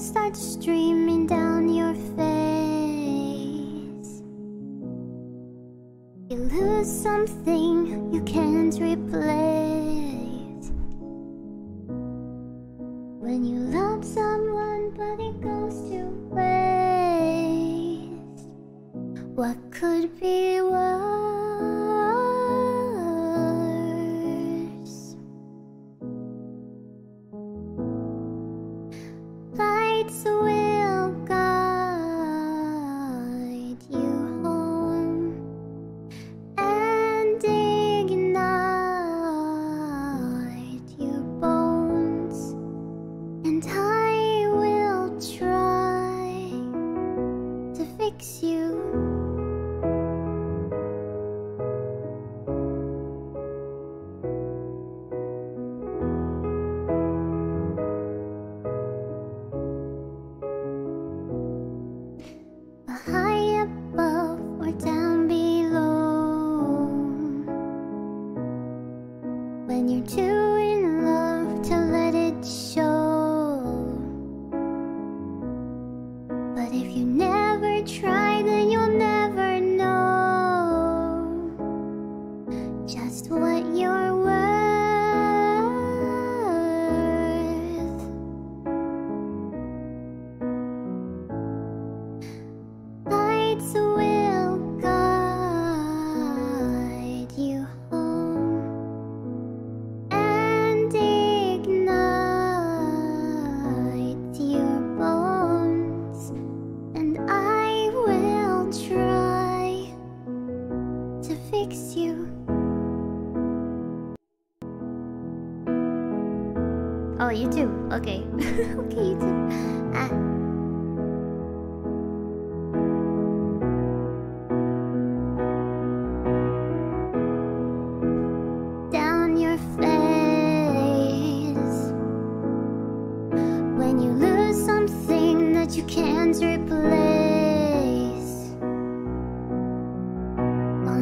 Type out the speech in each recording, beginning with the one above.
Tears start streaming down your face. You lose something you can't replace. When you love someone but it goes to waste. What could be worse? Will When you're too in love to let it show. But if you never try, then you'll never know just what you're try to fix you. Oh, you too. Okay. okay, you too. Ah. down your face when you lose something that you can't replace.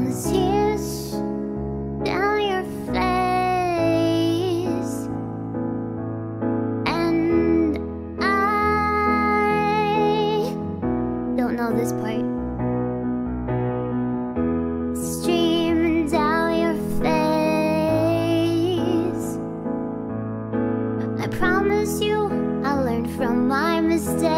Tears down your face, and I don't know this part. Streaming down your face. I promise you I'll learn from my mistakes.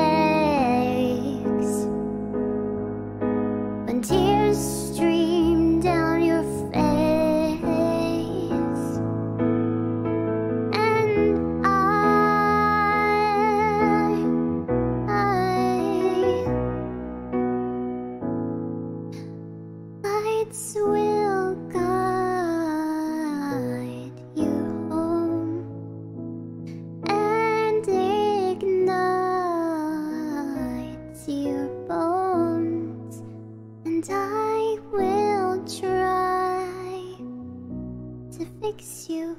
To fix you.